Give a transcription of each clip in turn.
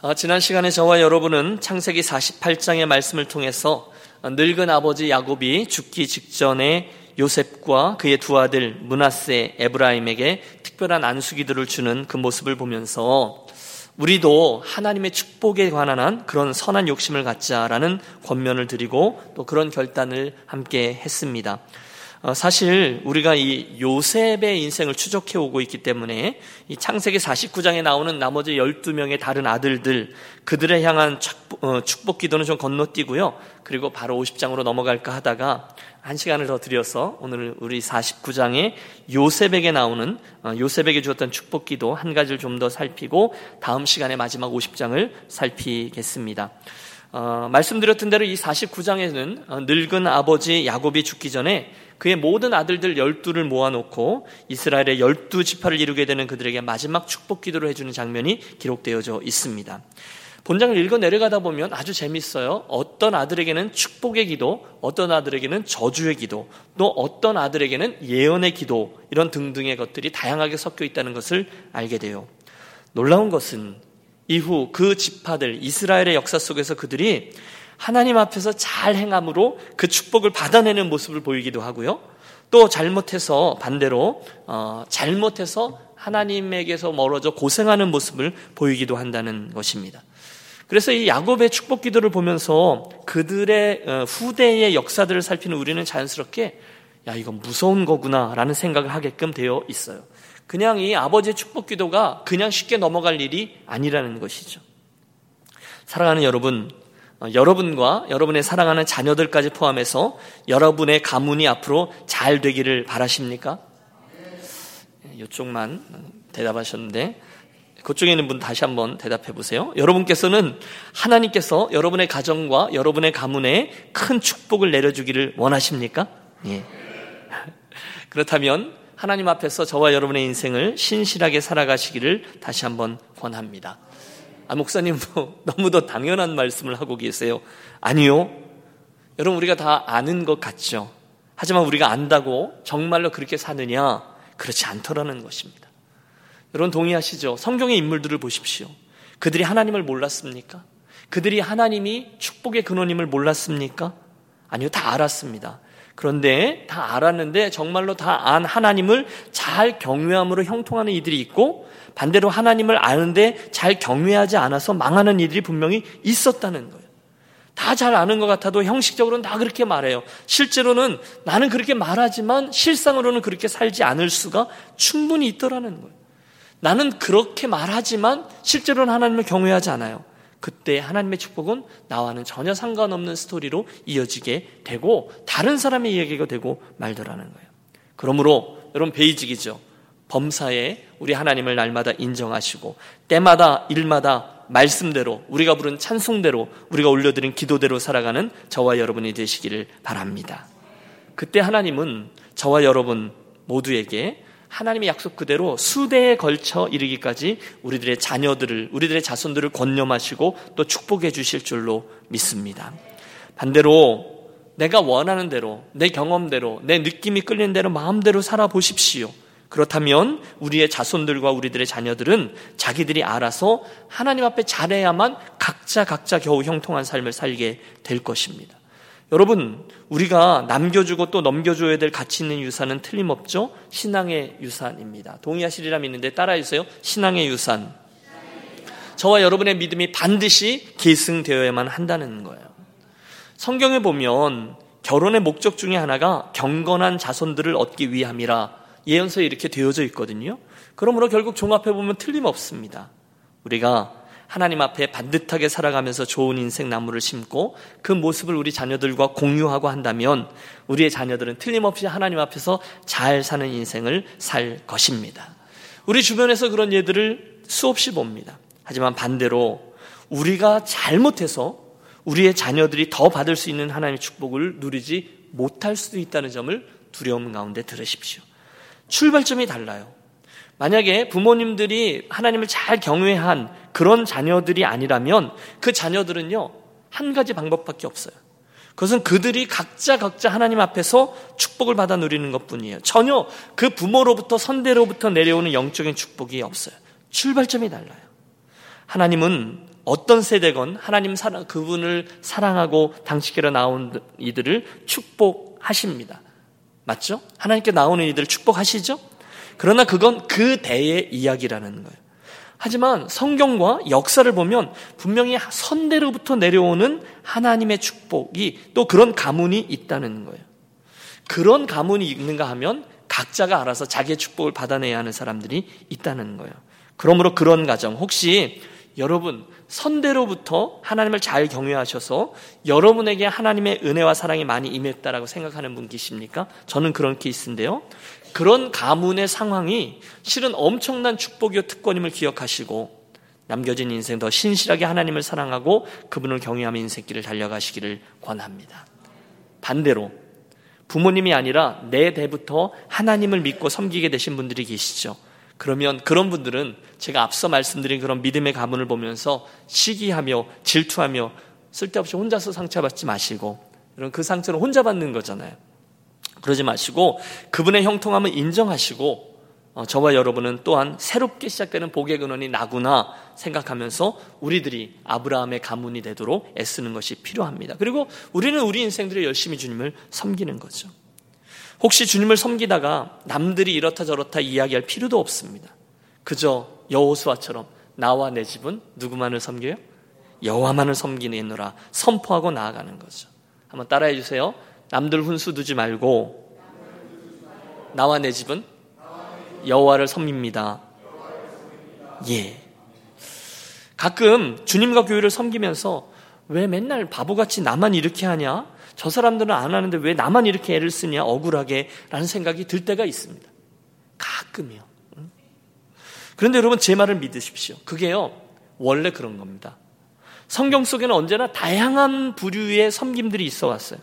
어, 지난 시간에 저와 여러분은 창세기 48장의 말씀을 통해서 늙은 아버지 야곱이 죽기 직전에 요셉과 그의 두 아들 문하세, 에브라임에게 특별한 안수기들을 주는 그 모습을 보면서 우리도 하나님의 축복에 관한 그런 선한 욕심을 갖자라는 권면을 드리고 또 그런 결단을 함께 했습니다. 어, 사실 우리가 이 요셉의 인생을 추적해 오고 있기 때문에 이 창세기 49장에 나오는 나머지 12명의 다른 아들들 그들에 향한 어, 축복 기도는 좀 건너뛰고요. 그리고 바로 50장으로 넘어갈까 하다가 한 시간을 더 드려서 오늘 우리 49장에 요셉에게 나오는 어, 요셉에게 주었던 축복 기도 한 가지를 좀 더 살피고 다음 시간에 마지막 50장을 살피겠습니다. 어, 말씀드렸던 대로 이 49장에는 늙은 아버지 야곱이 죽기 전에 그의 모든 아들들 열두를 모아놓고 이스라엘의 열두 지파를 이루게 되는 그들에게 마지막 축복 기도를 해주는 장면이 기록되어져 있습니다. 본장을 읽어 내려가다 보면 아주 재밌어요. 어떤 아들에게는 축복의 기도, 어떤 아들에게는 저주의 기도, 또 어떤 아들에게는 예언의 기도, 이런 등등의 것들이 다양하게 섞여 있다는 것을 알게 돼요. 놀라운 것은 이후 그 지파들, 이스라엘의 역사 속에서 그들이 하나님 앞에서 잘 행함으로 그 축복을 받아내는 모습을 보이기도 하고요. 또 잘못해서 반대로 어, 잘못해서 하나님에게서 멀어져 고생하는 모습을 보이기도 한다는 것입니다. 그래서 이 야곱의 축복 기도를 보면서 그들의 어, 후대의 역사들을 살피는 우리는 자연스럽게 야 이건 무서운 거구나라는 생각을 하게끔 되어 있어요. 그냥 이 아버지의 축복 기도가 그냥 쉽게 넘어갈 일이 아니라는 것이죠. 사랑하는 여러분, 어, 여러분과 여러분의 사랑하는 자녀들까지 포함해서 여러분의 가문이 앞으로 잘 되기를 바라십니까? 이쪽만 대답하셨는데 그쪽에 있는 분 다시 한번 대답해 보세요. 여러분께서는 하나님께서 여러분의 가정과 여러분의 가문에 큰 축복을 내려주기를 원하십니까? 예. 그렇다면 하나님 앞에서 저와 여러분의 인생을 신실하게 살아가시기를 다시 한번 권합니다. 아, 목사님도 너무도 당연한 말씀을 하고 계세요. 아니요. 여러분, 우리가 다 아는 것 같죠? 하지만 우리가 안다고 정말로 그렇게 사느냐? 그렇지 않더라는 것입니다. 여러분 동의하시죠? 성경의 인물들을 보십시오. 그들이 하나님을 몰랐습니까? 그들이 하나님이 축복의 근원임을 몰랐습니까? 아니요, 다 알았습니다. 그런데 다 알았는데 정말로 다 안 하나님을 잘 경외함으로 형통하는 이들이 있고 반대로 하나님을 아는데 잘 경외하지 않아서 망하는 이들이 분명히 있었다는 거예요. 다 잘 아는 것 같아도 형식적으로는 다 그렇게 말해요. 실제로는 나는 그렇게 말하지만 실상으로는 그렇게 살지 않을 수가 충분히 있더라는 거예요. 나는 그렇게 말하지만 실제로는 하나님을 경외하지 않아요. 그때 하나님의 축복은 나와는 전혀 상관없는 스토리로 이어지게 되고 다른 사람의 이야기가 되고 말더라는 거예요. 그러므로 여러분 베이직이죠. 범사에 우리 하나님을 날마다 인정하시고 때마다 일마다 말씀대로 우리가 부른 찬송대로 우리가 올려드린 기도대로 살아가는 저와 여러분이 되시기를 바랍니다. 그때 하나님은 저와 여러분 모두에게 하나님의 약속 그대로 수대에 걸쳐 이르기까지 우리들의 자녀들을 우리들의 자손들을 권념하시고 또 축복해 주실 줄로 믿습니다. 반대로 내가 원하는 대로 내 경험대로 내 느낌이 끌리는 대로 마음대로 살아 보십시오. 그렇다면 우리의 자손들과 우리들의 자녀들은 자기들이 알아서 하나님 앞에 잘해야만 각자 각자 겨우 형통한 삶을 살게 될 것입니다. 여러분, 우리가 남겨주고 또 넘겨줘야 될 가치 있는 유산은 틀림없죠? 신앙의 유산입니다. 동의하시리라 믿는데 따라해주세요. 신앙의 유산. 저와 여러분의 믿음이 반드시 계승되어야만 한다는 거예요. 성경에 보면 결혼의 목적 중에 하나가 경건한 자손들을 얻기 위함이라 예언서에 이렇게 되어져 있거든요. 그러므로 결국 종합해 보면 틀림없습니다. 우리가 하나님 앞에 반듯하게 살아가면서 좋은 인생 나무를 심고 그 모습을 우리 자녀들과 공유하고 한다면 우리의 자녀들은 틀림없이 하나님 앞에서 잘 사는 인생을 살 것입니다. 우리 주변에서 그런 예들을 수없이 봅니다. 하지만 반대로 우리가 잘못해서 우리의 자녀들이 더 받을 수 있는 하나님의 축복을 누리지 못할 수도 있다는 점을 두려움 가운데 들으십시오. 출발점이 달라요. 만약에 부모님들이 하나님을 잘 경외한 그런 자녀들이 아니라면 그 자녀들은요, 한 가지 방법밖에 없어요. 그것은 그들이 각자 각자 하나님 앞에서 축복을 받아 누리는 것 뿐이에요. 전혀 그 부모로부터 선대로부터 내려오는 영적인 축복이 없어요. 출발점이 달라요. 하나님은 어떤 세대건 하나님 사랑, 그분을 사랑하고 당시께로 나온 이들을 축복하십니다. 맞죠? 하나님께 나오는 이들을 축복하시죠? 그러나 그건 그 대의 이야기라는 거예요. 하지만 성경과 역사를 보면 분명히 선대로부터 내려오는 하나님의 축복이 또 그런 가문이 있다는 거예요. 그런 가문이 있는가 하면 각자가 알아서 자기의 축복을 받아내야 하는 사람들이 있다는 거예요. 그러므로 그런 가정, 혹시 여러분 선대로부터 하나님을 잘 경외하셔서 여러분에게 하나님의 은혜와 사랑이 많이 임했다라고 생각하는 분 계십니까? 저는 그런 케이스인데요. 그런 가문의 상황이 실은 엄청난 축복이요 특권임을 기억하시고 남겨진 인생 더 신실하게 하나님을 사랑하고 그분을 경외하며 인생길을 달려가시기를 권합니다. 반대로 부모님이 아니라 내 대부터 하나님을 믿고 섬기게 되신 분들이 계시죠. 그러면 그런 분들은 제가 앞서 말씀드린 그런 믿음의 가문을 보면서 시기하며 질투하며 쓸데없이 혼자서 상처받지 마시고 이런 그 상처를 혼자 받는 거잖아요. 그러지 마시고 그분의 형통함을 인정하시고 어, 저와 여러분은 또한 새롭게 시작되는 복의 근원이 나구나 생각하면서 우리들이 아브라함의 가문이 되도록 애쓰는 것이 필요합니다. 그리고 우리는 우리 인생들을 열심히 주님을 섬기는 거죠. 혹시 주님을 섬기다가 남들이 이렇다 저렇다 이야기할 필요도 없습니다. 그저 여호수아처럼 나와 내 집은 누구만을 섬겨요? 여호와만을 섬기느라 선포하고 나아가는 거죠. 한번 따라해 주세요. 남들 훈수 두지 말고 나와 내 집은 여호와를 섬깁니다. 예. 가끔 주님과 교회를 섬기면서 왜 맨날 바보같이 나만 이렇게 하냐? 저 사람들은 안 하는데 왜 나만 이렇게 애를 쓰냐? 억울하게 라는 생각이 들 때가 있습니다. 가끔이요. 그런데 여러분 제 말을 믿으십시오. 그게요. 원래 그런 겁니다. 성경 속에는 언제나 다양한 부류의 섬김들이 있어 왔어요.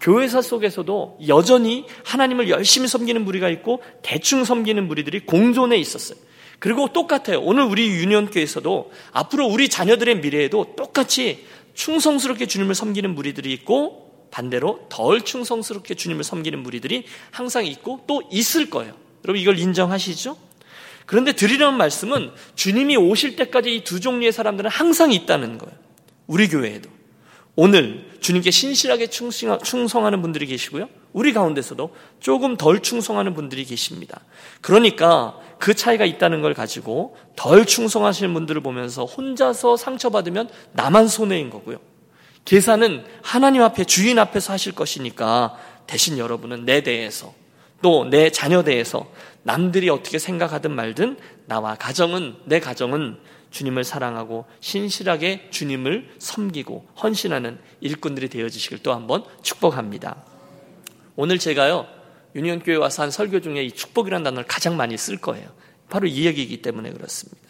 교회사 속에서도 여전히 하나님을 열심히 섬기는 무리가 있고 대충 섬기는 무리들이 공존해 있었어요. 그리고 똑같아요. 오늘 우리 유니온교에서도 앞으로 우리 자녀들의 미래에도 똑같이 충성스럽게 주님을 섬기는 무리들이 있고 반대로 덜 충성스럽게 주님을 섬기는 무리들이 항상 있고 또 있을 거예요. 여러분 이걸 인정하시죠? 그런데 드리려는 말씀은 주님이 오실 때까지 이 두 종류의 사람들은 항상 있다는 거예요. 우리 교회에도. 오늘 주님께 신실하게 충성하는 분들이 계시고요. 우리 가운데서도 조금 덜 충성하는 분들이 계십니다. 그러니까 그 차이가 있다는 걸 가지고 덜 충성하시는 분들을 보면서 혼자서 상처받으면 나만 손해인 거고요. 계산은 하나님 앞에 주인 앞에서 하실 것이니까 대신 여러분은 내 대해서 또 내 자녀 대해서 남들이 어떻게 생각하든 말든 나와 가정은 내 가정은 주님을 사랑하고 신실하게 주님을 섬기고 헌신하는 일꾼들이 되어지시길 또 한번 축복합니다. 오늘 제가요, 유니온교회 와서 한 설교 중에 이 축복이라는 단어를 가장 많이 쓸 거예요. 바로 이 얘기이기 때문에 그렇습니다.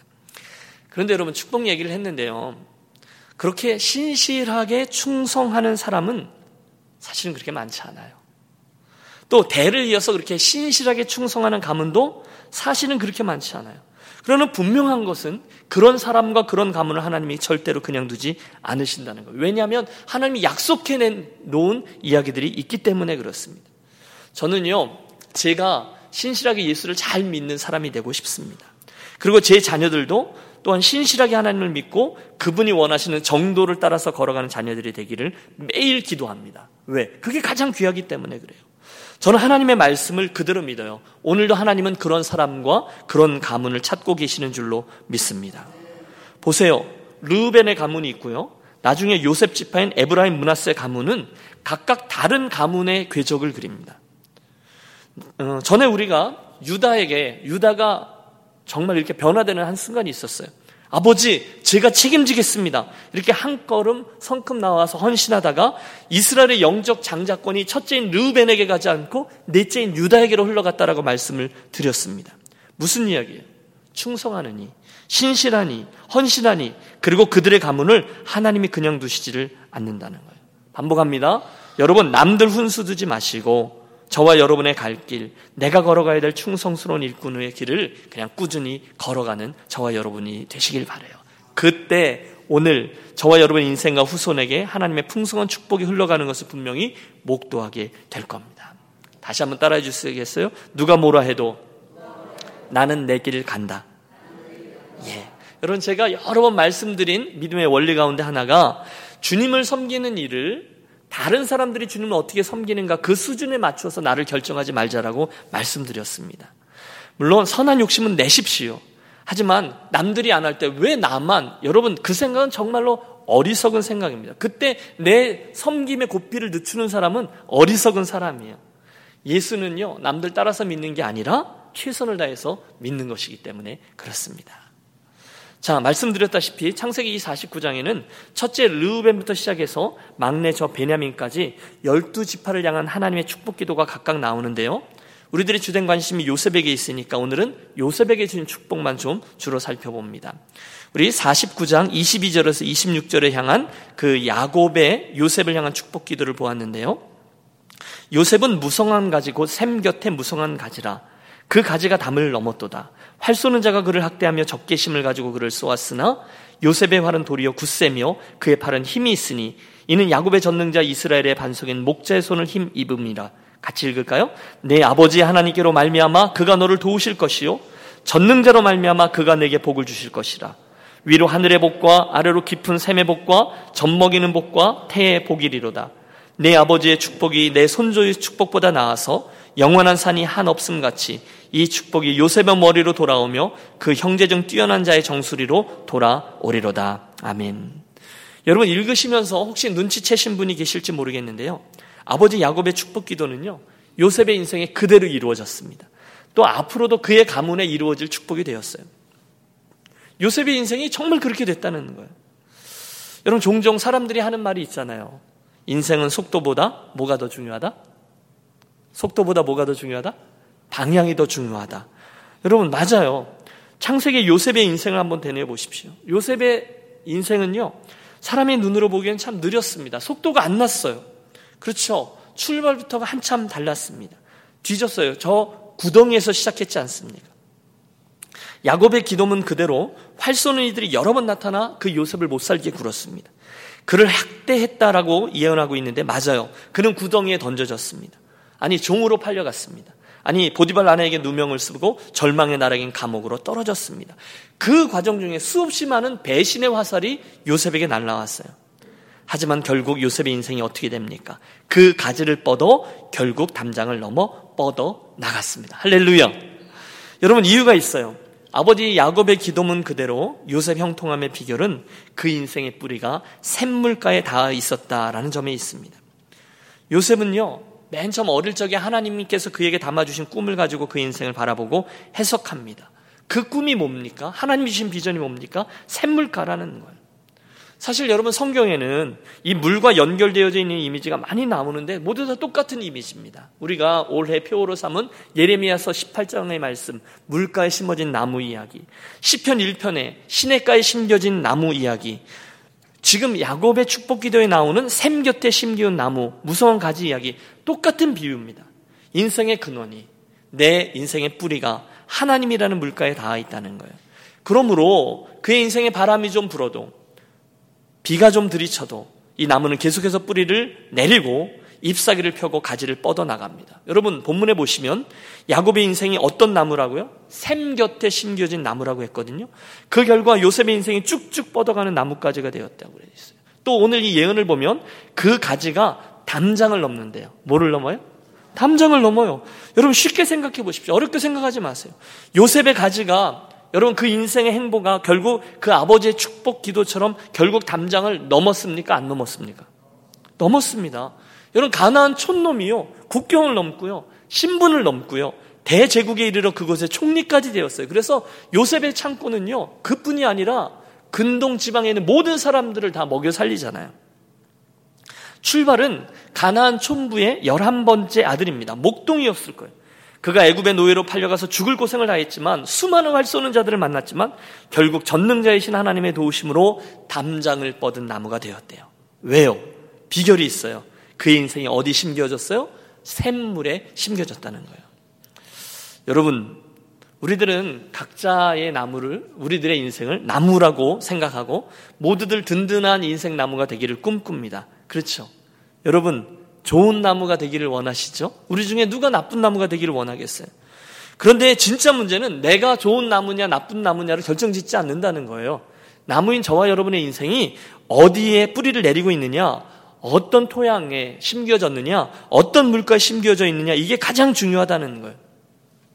그런데 여러분, 축복 얘기를 했는데요. 그렇게 신실하게 충성하는 사람은 사실은 그렇게 많지 않아요. 또 대를 이어서 그렇게 신실하게 충성하는 가문도 사실은 그렇게 많지 않아요. 그러나 분명한 것은 그런 사람과 그런 가문을 하나님이 절대로 그냥 두지 않으신다는 거예요. 왜냐하면 하나님이 약속해 놓은 이야기들이 있기 때문에 그렇습니다. 저는요, 제가 신실하게 예수를 잘 믿는 사람이 되고 싶습니다. 그리고 제 자녀들도 또한 신실하게 하나님을 믿고 그분이 원하시는 정도를 따라서 걸어가는 자녀들이 되기를 매일 기도합니다. 왜? 그게 가장 귀하기 때문에 그래요. 저는 하나님의 말씀을 그대로 믿어요. 오늘도 하나님은 그런 사람과 그런 가문을 찾고 계시는 줄로 믿습니다. 보세요. 르벤의 가문이 있고요. 나중에 요셉 지파인 에브라임 문하세 가문은 각각 다른 가문의 궤적을 그립니다. 어, 전에 우리가 유다에게 유다가 정말 이렇게 변화되는 한 순간이 있었어요. 아버지, 제가 책임지겠습니다. 이렇게 한 걸음 성큼 나와서 헌신하다가 이스라엘의 영적 장자권이 첫째인 르벤에게 가지 않고 넷째인 유다에게로 흘러갔다라고 말씀을 드렸습니다. 무슨 이야기예요? 충성하느니, 신실하니, 헌신하니, 그리고 그들의 가문을 하나님이 그냥 두시지를 않는다는 거예요. 반복합니다. 여러분, 남들 훈수 두지 마시고 저와 여러분의 갈 길, 내가 걸어가야 될 충성스러운 일꾼의 길을 그냥 꾸준히 걸어가는 저와 여러분이 되시길 바래요. 그때 오늘 저와 여러분의 인생과 후손에게 하나님의 풍성한 축복이 흘러가는 것을 분명히 목도하게 될 겁니다. 다시 한번 따라해 주시겠어요? 누가 뭐라 해도 나는 내 길을 간다. 예. 여러분 제가 여러 번 말씀드린 믿음의 원리 가운데 하나가 주님을 섬기는 일을 다른 사람들이 주님을 어떻게 섬기는가 그 수준에 맞춰서 나를 결정하지 말자라고 말씀드렸습니다. 물론 선한 욕심은 내십시오. 하지만 남들이 안 할 때 왜 나만 여러분 그 생각은 정말로 어리석은 생각입니다. 그때 내 섬김의 고삐를 늦추는 사람은 어리석은 사람이에요. 예수는요 남들 따라서 믿는 게 아니라 최선을 다해서 믿는 것이기 때문에 그렇습니다. 자, 말씀드렸다시피 창세기 49장에는 첫째 르우벤부터 시작해서 막내 저 베냐민까지 열두 지파를 향한 하나님의 축복 기도가 각각 나오는데요. 우리들의 주된 관심이 요셉에게 있으니까 오늘은 요셉에게 주신 축복만 좀 주로 살펴봅니다. 우리 49장 22절에서 26절에 향한 그 야곱의 요셉을 향한 축복 기도를 보았는데요. 요셉은 무성한 가지고 샘 곁에 무성한 가지라. 그 가지가 담을 넘었도다. 활 쏘는 자가 그를 학대하며 적개심을 가지고 그를 쏘았으나 요셉의 활은 도리어 굳세며 그의 팔은 힘이 있으니 이는 야곱의 전능자 이스라엘의 반석인 목자의 손을 힘 입음이라. 같이 읽을까요? 내 아버지 하나님께로 말미암아 그가 너를 도우실 것이요 전능자로 말미암아 그가 내게 복을 주실 것이라. 위로 하늘의 복과 아래로 깊은 샘의 복과 젖먹이는 복과 태의 복이리로다. 내 아버지의 축복이 내 손조의 축복보다 나아서 영원한 산이 한 없음 같이 이 축복이 요셉의 머리로 돌아오며 그 형제 중 뛰어난 자의 정수리로 돌아오리로다. 아멘. 여러분 읽으시면서 혹시 눈치채신 분이 계실지 모르겠는데요. 아버지 야곱의 축복 기도는요. 요셉의 인생에 그대로 이루어졌습니다. 또 앞으로도 그의 가문에 이루어질 축복이 되었어요. 요셉의 인생이 정말 그렇게 됐다는 거예요. 여러분 종종 사람들이 하는 말이 있잖아요. 인생은 속도보다 뭐가 더 중요하다? 속도보다 뭐가 더 중요하다? 방향이 더 중요하다. 여러분, 맞아요. 창세기 요셉의 인생을 한번 되뇌어 보십시오. 요셉의 인생은요, 사람의 눈으로 보기엔 참 느렸습니다. 속도가 안 났어요. 그렇죠. 출발부터가 한참 달랐습니다. 뒤졌어요. 저 구덩이에서 시작했지 않습니까? 야곱의 기도문 그대로 활 쏘는 이들이 여러 번 나타나 그 요셉을 못 살게 굴었습니다. 그를 학대했다라고 예언하고 있는데 맞아요. 그는 구덩이에 던져졌습니다. 아니 종으로 팔려갔습니다. 아니 보디발 아내에게 누명을 쓰고 절망의 나라인 감옥으로 떨어졌습니다. 그 과정 중에 수없이 많은 배신의 화살이 요셉에게 날라왔어요. 하지만 결국 요셉의 인생이 어떻게 됩니까? 그 가지를 뻗어 결국 담장을 넘어 뻗어 나갔습니다. 할렐루야. 여러분 이유가 있어요. 아버지 야곱의 기도문 그대로 요셉 형통함의 비결은 그 인생의 뿌리가 샘물가에 닿아 있었다라는 점에 있습니다. 요셉은요, 맨 처음 어릴 적에 하나님께서 그에게 담아주신 꿈을 가지고 그 인생을 바라보고 해석합니다. 그 꿈이 뭡니까? 하나님이 주신 비전이 뭡니까? 샘물가라는 거예요. 사실 여러분 성경에는 이 물과 연결되어져 있는 이미지가 많이 나오는데 모두 다 똑같은 이미지입니다. 우리가 올해 표어로 삼은 예레미야서 18장의 말씀, 물가에 심어진 나무 이야기, 시편 1편에 시냇가에 심겨진 나무 이야기, 지금 야곱의 축복 기도에 나오는 샘 곁에 심기운 나무, 무서운 가지 이야기 똑같은 비유입니다. 인생의 근원이 내 인생의 뿌리가 하나님이라는 물가에 닿아 있다는 거예요. 그러므로 그의 인생에 바람이 좀 불어도 비가 좀 들이쳐도 이 나무는 계속해서 뿌리를 내리고 잎사귀를 펴고 가지를 뻗어 나갑니다. 여러분 본문에 보시면 야곱의 인생이 어떤 나무라고요? 샘 곁에 심겨진 나무라고 했거든요. 그 결과 요셉의 인생이 쭉쭉 뻗어가는 나뭇가지가 되었다고 그래 있어요. 또 오늘 이 예언을 보면 그 가지가 담장을 넘는데요. 뭐를 넘어요? 담장을 넘어요. 여러분 쉽게 생각해 보십시오. 어렵게 생각하지 마세요. 요셉의 가지가 여러분 그 인생의 행보가 결국 그 아버지의 축복 기도처럼 결국 담장을 넘었습니까? 안 넘었습니까? 넘었습니다. 여러분 가나안 촌놈이요 국경을 넘고요 신분을 넘고요 대제국에 이르러 그곳에 총리까지 되었어요. 그래서 요셉의 창고는요 그뿐이 아니라 근동 지방에 있는 모든 사람들을 다 먹여 살리잖아요. 출발은 가나안 촌부의 열한 번째 아들입니다. 목동이었을 거예요. 그가 애굽의 노예로 팔려가서 죽을 고생을 다했지만 수많은 활 쏘는 자들을 만났지만 결국 전능자이신 하나님의 도우심으로 담장을 뻗은 나무가 되었대요. 왜요? 비결이 있어요. 그의 인생이 어디 심겨졌어요? 샘물에 심겨졌다는 거예요. 여러분, 우리들은 각자의 나무를, 우리들의 인생을 나무라고 생각하고 모두들 든든한 인생 나무가 되기를 꿈꿉니다. 그렇죠. 여러분, 좋은 나무가 되기를 원하시죠? 우리 중에 누가 나쁜 나무가 되기를 원하겠어요? 그런데 진짜 문제는 내가 좋은 나무냐 나쁜 나무냐를 결정짓지 않는다는 거예요. 나무인 저와 여러분의 인생이 어디에 뿌리를 내리고 있느냐, 어떤 토양에 심겨졌느냐, 어떤 물가에 심겨져 있느냐, 이게 가장 중요하다는 거예요.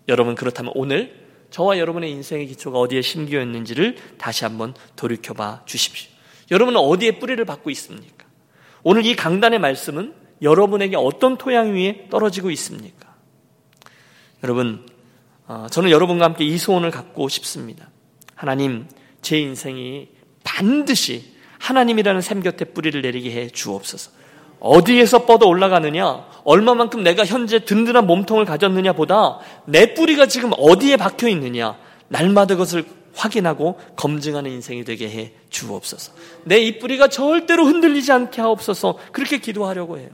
여러분, 그렇다면 오늘 저와 여러분의 인생의 기초가 어디에 심겨 있는지를 다시 한번 돌이켜 봐 주십시오. 여러분은 어디에 뿌리를 받고 있습니까? 오늘 이 강단의 말씀은 여러분에게 어떤 토양 위에 떨어지고 있습니까? 여러분, 어, 저는 여러분과 함께 이 소원을 갖고 싶습니다. 하나님, 제 인생이 반드시 하나님이라는 샘 곁에 뿌리를 내리게 해 주옵소서. 어디에서 뻗어 올라가느냐, 얼마만큼 내가 현재 든든한 몸통을 가졌느냐 보다 내 뿌리가 지금 어디에 박혀 있느냐, 날마다 그것을 확인하고 검증하는 인생이 되게 해 주옵소서. 내 이 뿌리가 절대로 흔들리지 않게 하옵소서. 그렇게 기도하려고 해요.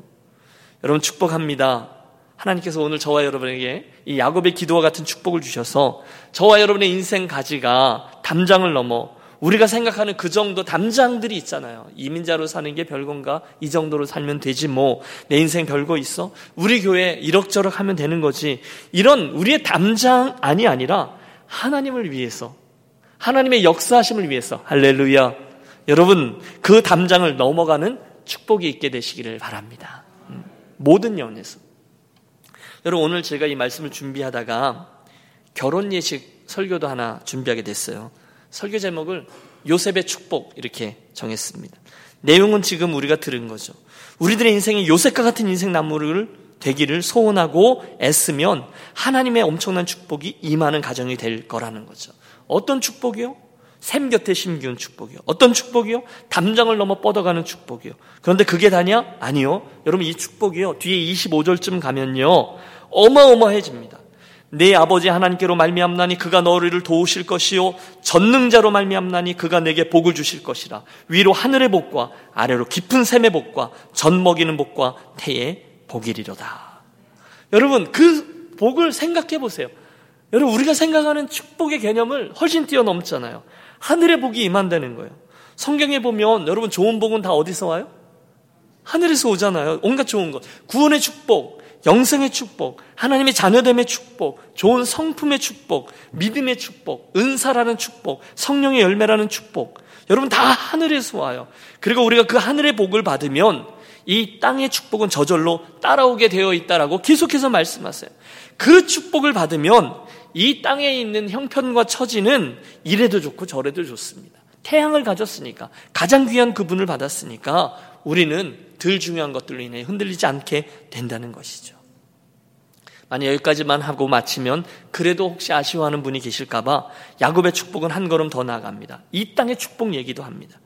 여러분 축복합니다. 하나님께서 오늘 저와 여러분에게 이 야곱의 기도와 같은 축복을 주셔서 저와 여러분의 인생 가지가 담장을 넘어 우리가 생각하는 그 정도 담장들이 있잖아요. 이민자로 사는 게 별건가? 이 정도로 살면 되지 뭐. 내 인생 별거 있어? 우리 교회 이럭저럭 하면 되는 거지. 이런 우리의 담장 안이 아니라 하나님을 위해서 하나님의 역사하심을 위해서 할렐루야. 여러분 그 담장을 넘어가는 축복이 있게 되시기를 바랍니다. 음, 모든 면에서. 여러분 오늘 제가 이 말씀을 준비하다가 결혼 예식 설교도 하나 준비하게 됐어요. 설교 제목을 요셉의 축복 이렇게 정했습니다. 내용은 지금 우리가 들은 거죠. 우리들의 인생이 요셉과 같은 인생 나무를 되기를 소원하고 애쓰면 하나님의 엄청난 축복이 임하는 가정이 될 거라는 거죠. 어떤 축복이요? 샘 곁에 심기운 축복이요. 어떤 축복이요? 담장을 넘어 뻗어가는 축복이요. 그런데 그게 다냐? 아니요. 여러분 이 축복이요. 뒤에 25절쯤 가면요. 어마어마해집니다. 내 아버지 하나님께로 말미암나니 그가 너를 도우실 것이요 전능자로 말미암나니 그가 내게 복을 주실 것이라 위로 하늘의 복과 아래로 깊은 샘의 복과 전 먹이는 복과 태의 복이리로다. 여러분 그 복을 생각해 보세요. 여러분 우리가 생각하는 축복의 개념을 훨씬 뛰어넘잖아요. 하늘의 복이 임한다는 거예요. 성경에 보면 여러분 좋은 복은 다 어디서 와요? 하늘에서 오잖아요. 온갖 좋은 것. 구원의 축복, 영생의 축복, 하나님의 자녀됨의 축복, 좋은 성품의 축복, 믿음의 축복, 은사라는 축복, 성령의 열매라는 축복. 여러분 다 하늘에서 와요. 그리고 우리가 그 하늘의 복을 받으면 이 땅의 축복은 저절로 따라오게 되어 있다라고 계속해서 말씀하세요. 그 축복을 받으면 이 땅에 있는 형편과 처지는 이래도 좋고 저래도 좋습니다. 태양을 가졌으니까 가장 귀한 그분을 받았으니까 우리는 덜 중요한 것들로 인해 흔들리지 않게 된다는 것이죠. 만약 여기까지만 하고 마치면 그래도 혹시 아쉬워하는 분이 계실까봐 야곱의 축복은 한 걸음 더 나아갑니다. 이 땅의 축복 얘기도 합니다.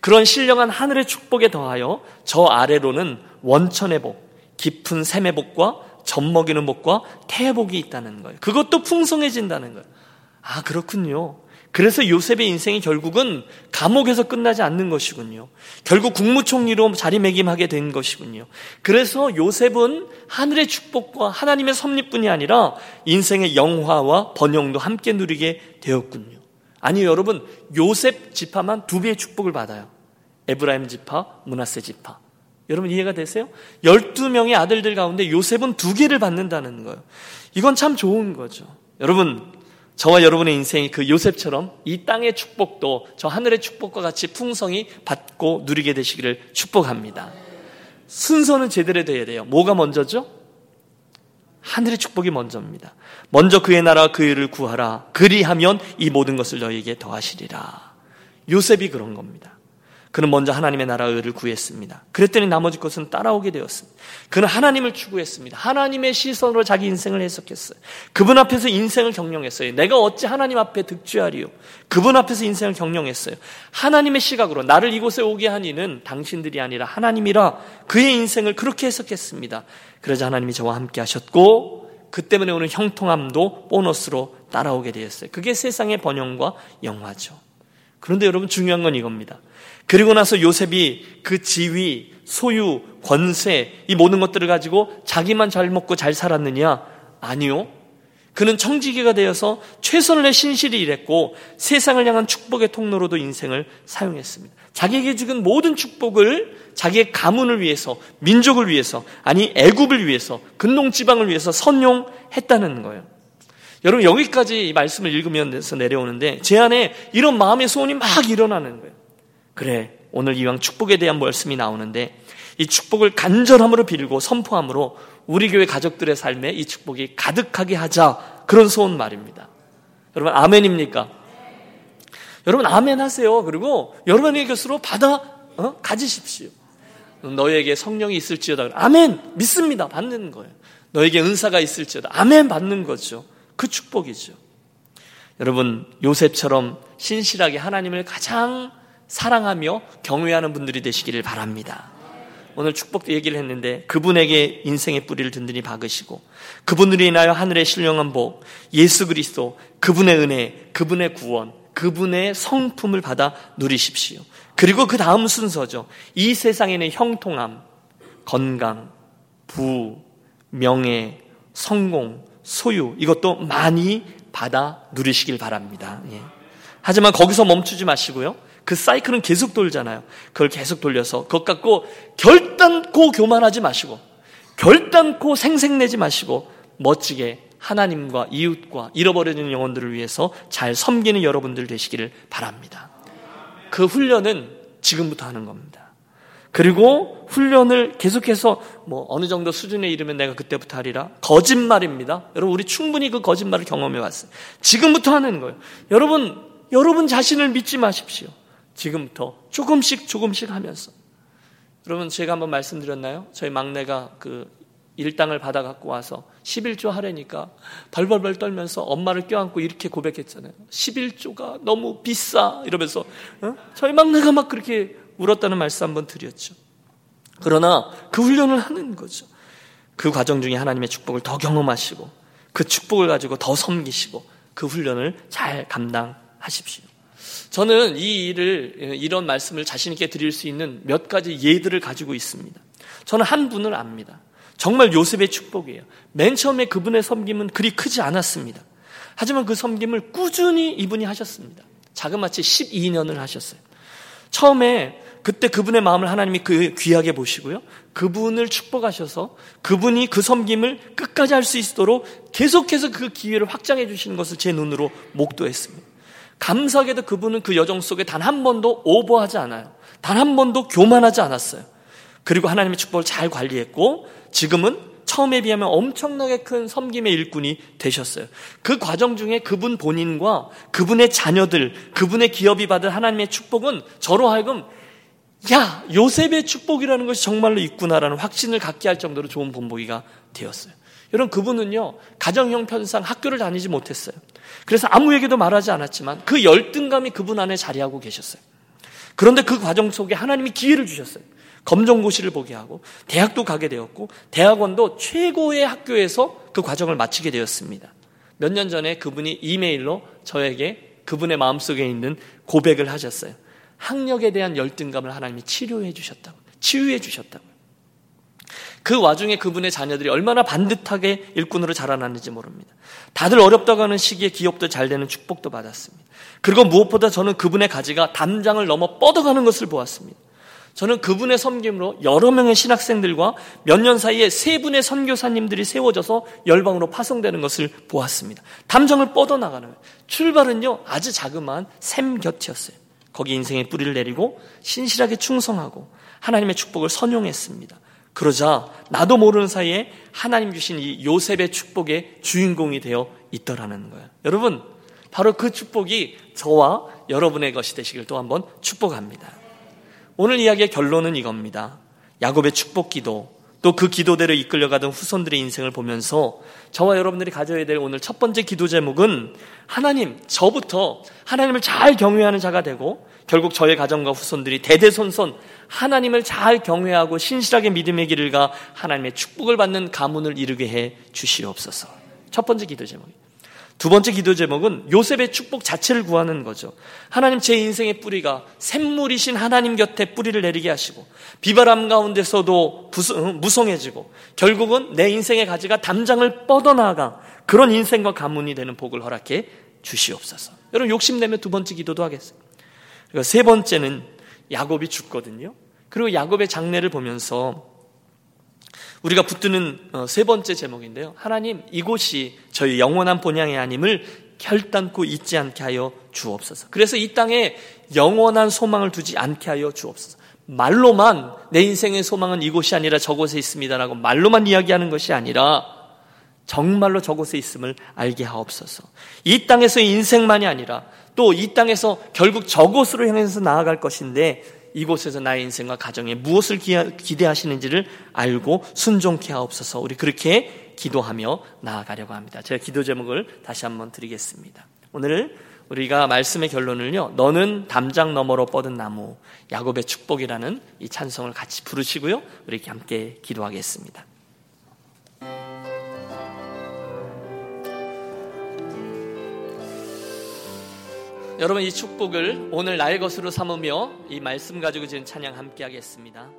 그런 신령한 하늘의 축복에 더하여 저 아래로는 원천의 복, 깊은 샘의 복과 젖먹이는 복과 태복이 있다는 거예요. 그것도 풍성해진다는 거예요. 아, 그렇군요. 그래서 요셉의 인생이 결국은 감옥에서 끝나지 않는 것이군요. 결국 국무총리로 자리매김하게 된 것이군요. 그래서 요셉은 하늘의 축복과 하나님의 섭리뿐이 아니라 인생의 영화와 번영도 함께 누리게 되었군요. 아니 여러분 요셉 지파만 두 배의 축복을 받아요. 에브라임 지파, 문하세 지파. 여러분 이해가 되세요? 12명의 아들들 가운데 요셉은 두 개를 받는다는 거예요. 이건 참 좋은 거죠. 여러분 저와 여러분의 인생이 그 요셉처럼 이 땅의 축복도 저 하늘의 축복과 같이 풍성히 받고 누리게 되시기를 축복합니다. 순서는 제대로 돼야 돼요. 뭐가 먼저죠? 하늘의 축복이 먼저입니다. 먼저 그의 나라 그 일을 구하라. 그리하면 이 모든 것을 너에게 더하시리라. 요셉이 그런 겁니다. 그는 먼저 하나님의 나라의 의를 구했습니다. 그랬더니 나머지 것은 따라오게 되었습니다. 그는 하나님을 추구했습니다. 하나님의 시선으로 자기 인생을 해석했어요. 그분 앞에서 인생을 경영했어요. 내가 어찌 하나님 앞에 득취하리요? 그분 앞에서 인생을 경영했어요. 하나님의 시각으로 나를 이곳에 오게 한 이는 당신들이 아니라 하나님이라 그의 인생을 그렇게 해석했습니다. 그러자 하나님이 저와 함께 하셨고 그 때문에 오는 형통함도 보너스로 따라오게 되었어요. 그게 세상의 번영과 영화죠. 그런데 여러분 중요한 건 이겁니다. 그리고 나서 요셉이 그 지위, 소유, 권세, 이 모든 것들을 가지고 자기만 잘 먹고 잘 살았느냐? 아니요. 그는 청지기가 되어서 최선을 내 신실히 일했고 세상을 향한 축복의 통로로도 인생을 사용했습니다. 자기에게 주은 모든 축복을 자기의 가문을 위해서, 민족을 위해서, 아니 애굽을 위해서, 근동 지방을 위해서 선용했다는 거예요. 여러분 여기까지 이 말씀을 읽으면서 내려오는데 제 안에 이런 마음의 소원이 막 일어나는 거예요. 그래 오늘 이왕 축복에 대한 말씀이 나오는데 이 축복을 간절함으로 빌고 선포함으로 우리 교회 가족들의 삶에 이 축복이 가득하게 하자 그런 소원 말입니다. 여러분 아멘입니까? 여러분 아멘 하세요. 그리고 여러분의 것으로 받아 어? 가지십시오. 너에게 성령이 있을지어다. 아멘 믿습니다. 받는 거예요. 너에게 은사가 있을지어다. 아멘 받는 거죠. 그 축복이죠. 여러분 요셉처럼 신실하게 하나님을 가장 사랑하며 경외하는 분들이 되시기를 바랍니다. 오늘 축복 얘기를 했는데 그분에게 인생의 뿌리를 든든히 박으시고 그분으로 인하여 하늘의 신령한 복, 예수 그리스도, 그분의 은혜, 그분의 구원, 그분의 성품을 받아 누리십시오. 그리고 그 다음 순서죠. 이 세상에는 형통함, 건강, 부, 명예, 성공, 소유 이것도 많이 받아 누리시길 바랍니다. 예. 하지만 거기서 멈추지 마시고요. 그 사이클은 계속 돌잖아요. 그걸 계속 돌려서 그것 갖고 결단코 교만하지 마시고 결단코 생색내지 마시고 멋지게 하나님과 이웃과 잃어버려진 영혼들을 위해서 잘 섬기는 여러분들 되시기를 바랍니다. 그 훈련은 지금부터 하는 겁니다. 그리고 훈련을 계속해서 뭐 어느 정도 수준에 이르면 내가 그때부터 하리라. 거짓말입니다. 여러분 우리 충분히 그 거짓말을 경험해 왔어요. 지금부터 하는 거예요. 여러분 여러분 자신을 믿지 마십시오. 지금부터 조금씩 조금씩 하면서. 여러분 제가 한번 말씀드렸나요? 저희 막내가 그 일당을 받아 갖고 와서 11조 하려니까 벌벌벌 떨면서 엄마를 껴안고 이렇게 고백했잖아요. 11조가 너무 비싸 이러면서 어? 저희 막내가 막 그렇게 울었다는 말씀 한번 드렸죠. 그러나 그 훈련을 하는 거죠. 그 과정 중에 하나님의 축복을 더 경험하시고 그 축복을 가지고 더 섬기시고 그 훈련을 잘 감당하십시오. 저는 이 일을 이런 말씀을 자신 있게 드릴 수 있는 몇 가지 예들을 가지고 있습니다. 저는 한 분을 압니다. 정말 요셉의 축복이에요. 맨 처음에 그분의 섬김은 그리 크지 않았습니다. 하지만 그 섬김을 꾸준히 이분이 하셨습니다. 자그마치 12년을 하셨어요. 처음에 그때 그분의 마음을 하나님이 그 귀하게 보시고요. 그분을 축복하셔서 그분이 그 섬김을 끝까지 할 수 있도록 계속해서 그 기회를 확장해 주시는 것을 제 눈으로 목도했습니다. 감사하게도 그분은 그 여정 속에 단 한 번도 오버하지 않아요. 단 한 번도 교만하지 않았어요. 그리고 하나님의 축복을 잘 관리했고 지금은 처음에 비하면 엄청나게 큰 섬김의 일꾼이 되셨어요. 그 과정 중에 그분 본인과 그분의 자녀들, 그분의 기업이 받은 하나님의 축복은 저로 하여금 야, 요셉의 축복이라는 것이 정말로 있구나라는 확신을 갖게 할 정도로 좋은 본보기가 되었어요. 여러분, 그분은요, 가정 형편상 학교를 다니지 못했어요. 그래서 아무에게도 말하지 않았지만 그 열등감이 그분 안에 자리하고 계셨어요. 그런데 그 과정 속에 하나님이 기회를 주셨어요. 검정고시를 보게 하고 대학도 가게 되었고 대학원도 최고의 학교에서 그 과정을 마치게 되었습니다. 몇 년 전에 그분이 이메일로 저에게 그분의 마음속에 있는 고백을 하셨어요. 학력에 대한 열등감을 하나님이 치료해 주셨다고. 치유해 주셨다고. 그 와중에 그분의 자녀들이 얼마나 반듯하게 일꾼으로 자라났는지 모릅니다. 다들 어렵다고 하는 시기에 기업도 잘 되는 축복도 받았습니다. 그리고 무엇보다 저는 그분의 가지가 담장을 넘어 뻗어가는 것을 보았습니다. 저는 그분의 섬김으로 여러 명의 신학생들과 몇 년 사이에 세 분의 선교사님들이 세워져서 열방으로 파송되는 것을 보았습니다. 담장을 뻗어나가는. 출발은요, 아주 자그마한 샘 곁이었어요. 거기 인생의 뿌리를 내리고 신실하게 충성하고 하나님의 축복을 선용했습니다. 그러자 나도 모르는 사이에 하나님 주신 이 요셉의 축복의 주인공이 되어 있더라는 거예요. 여러분, 바로 그 축복이 저와 여러분의 것이 되시길 또 한번 축복합니다. 오늘 이야기의 결론은 이겁니다. 야곱의 축복 기도, 또 그 기도대로 이끌려가던 후손들의 인생을 보면서 저와 여러분들이 가져야 될 오늘 첫 번째 기도 제목은 하나님, 저부터 하나님을 잘 경외하는 자가 되고 결국 저의 가정과 후손들이 대대손손 하나님을 잘 경외하고 신실하게 믿음의 길을 가 하나님의 축복을 받는 가문을 이루게 해 주시옵소서. 첫 번째 기도 제목입니다. 두 번째 기도 제목은 요셉의 축복 자체를 구하는 거죠. 하나님 제 인생의 뿌리가 샘물이신 하나님 곁에 뿌리를 내리게 하시고 비바람 가운데서도 무성해지고 결국은 내 인생의 가지가 담장을 뻗어나가 그런 인생과 가문이 되는 복을 허락해 주시옵소서. 여러분 욕심내면 두 번째 기도도 하겠어요. 그리고 세 번째는 야곱이 죽거든요. 그리고 야곱의 장례를 보면서 우리가 붙드는 어, 세 번째 제목인데요. 하나님, 이곳이 저희 영원한 본향이 아님을 결단코 잊지 않게 하여 주옵소서. 그래서 이 땅에 영원한 소망을 두지 않게 하여 주옵소서. 말로만 내 인생의 소망은 이곳이 아니라 저곳에 있습니다라고 말로만 이야기하는 것이 아니라 정말로 저곳에 있음을 알게 하옵소서. 이 땅에서의 인생만이 아니라 또 이 땅에서 결국 저곳으로 향해서 나아갈 것인데 이곳에서 나의 인생과 가정에 무엇을 기대하시는지를 알고 순종케 하옵소서. 우리 그렇게 기도하며 나아가려고 합니다. 제가 기도 제목을 다시 한번 드리겠습니다. 오늘 우리가 말씀의 결론을요. 너는 담장 너머로 뻗은 나무 야곱의 축복이라는 이 찬성을 같이 부르시고요. 우리 함께 기도하겠습니다. 여러분 이 축복을 오늘 나의 것으로 삼으며 이 말씀 가지고 지금 찬양 함께 하겠습니다.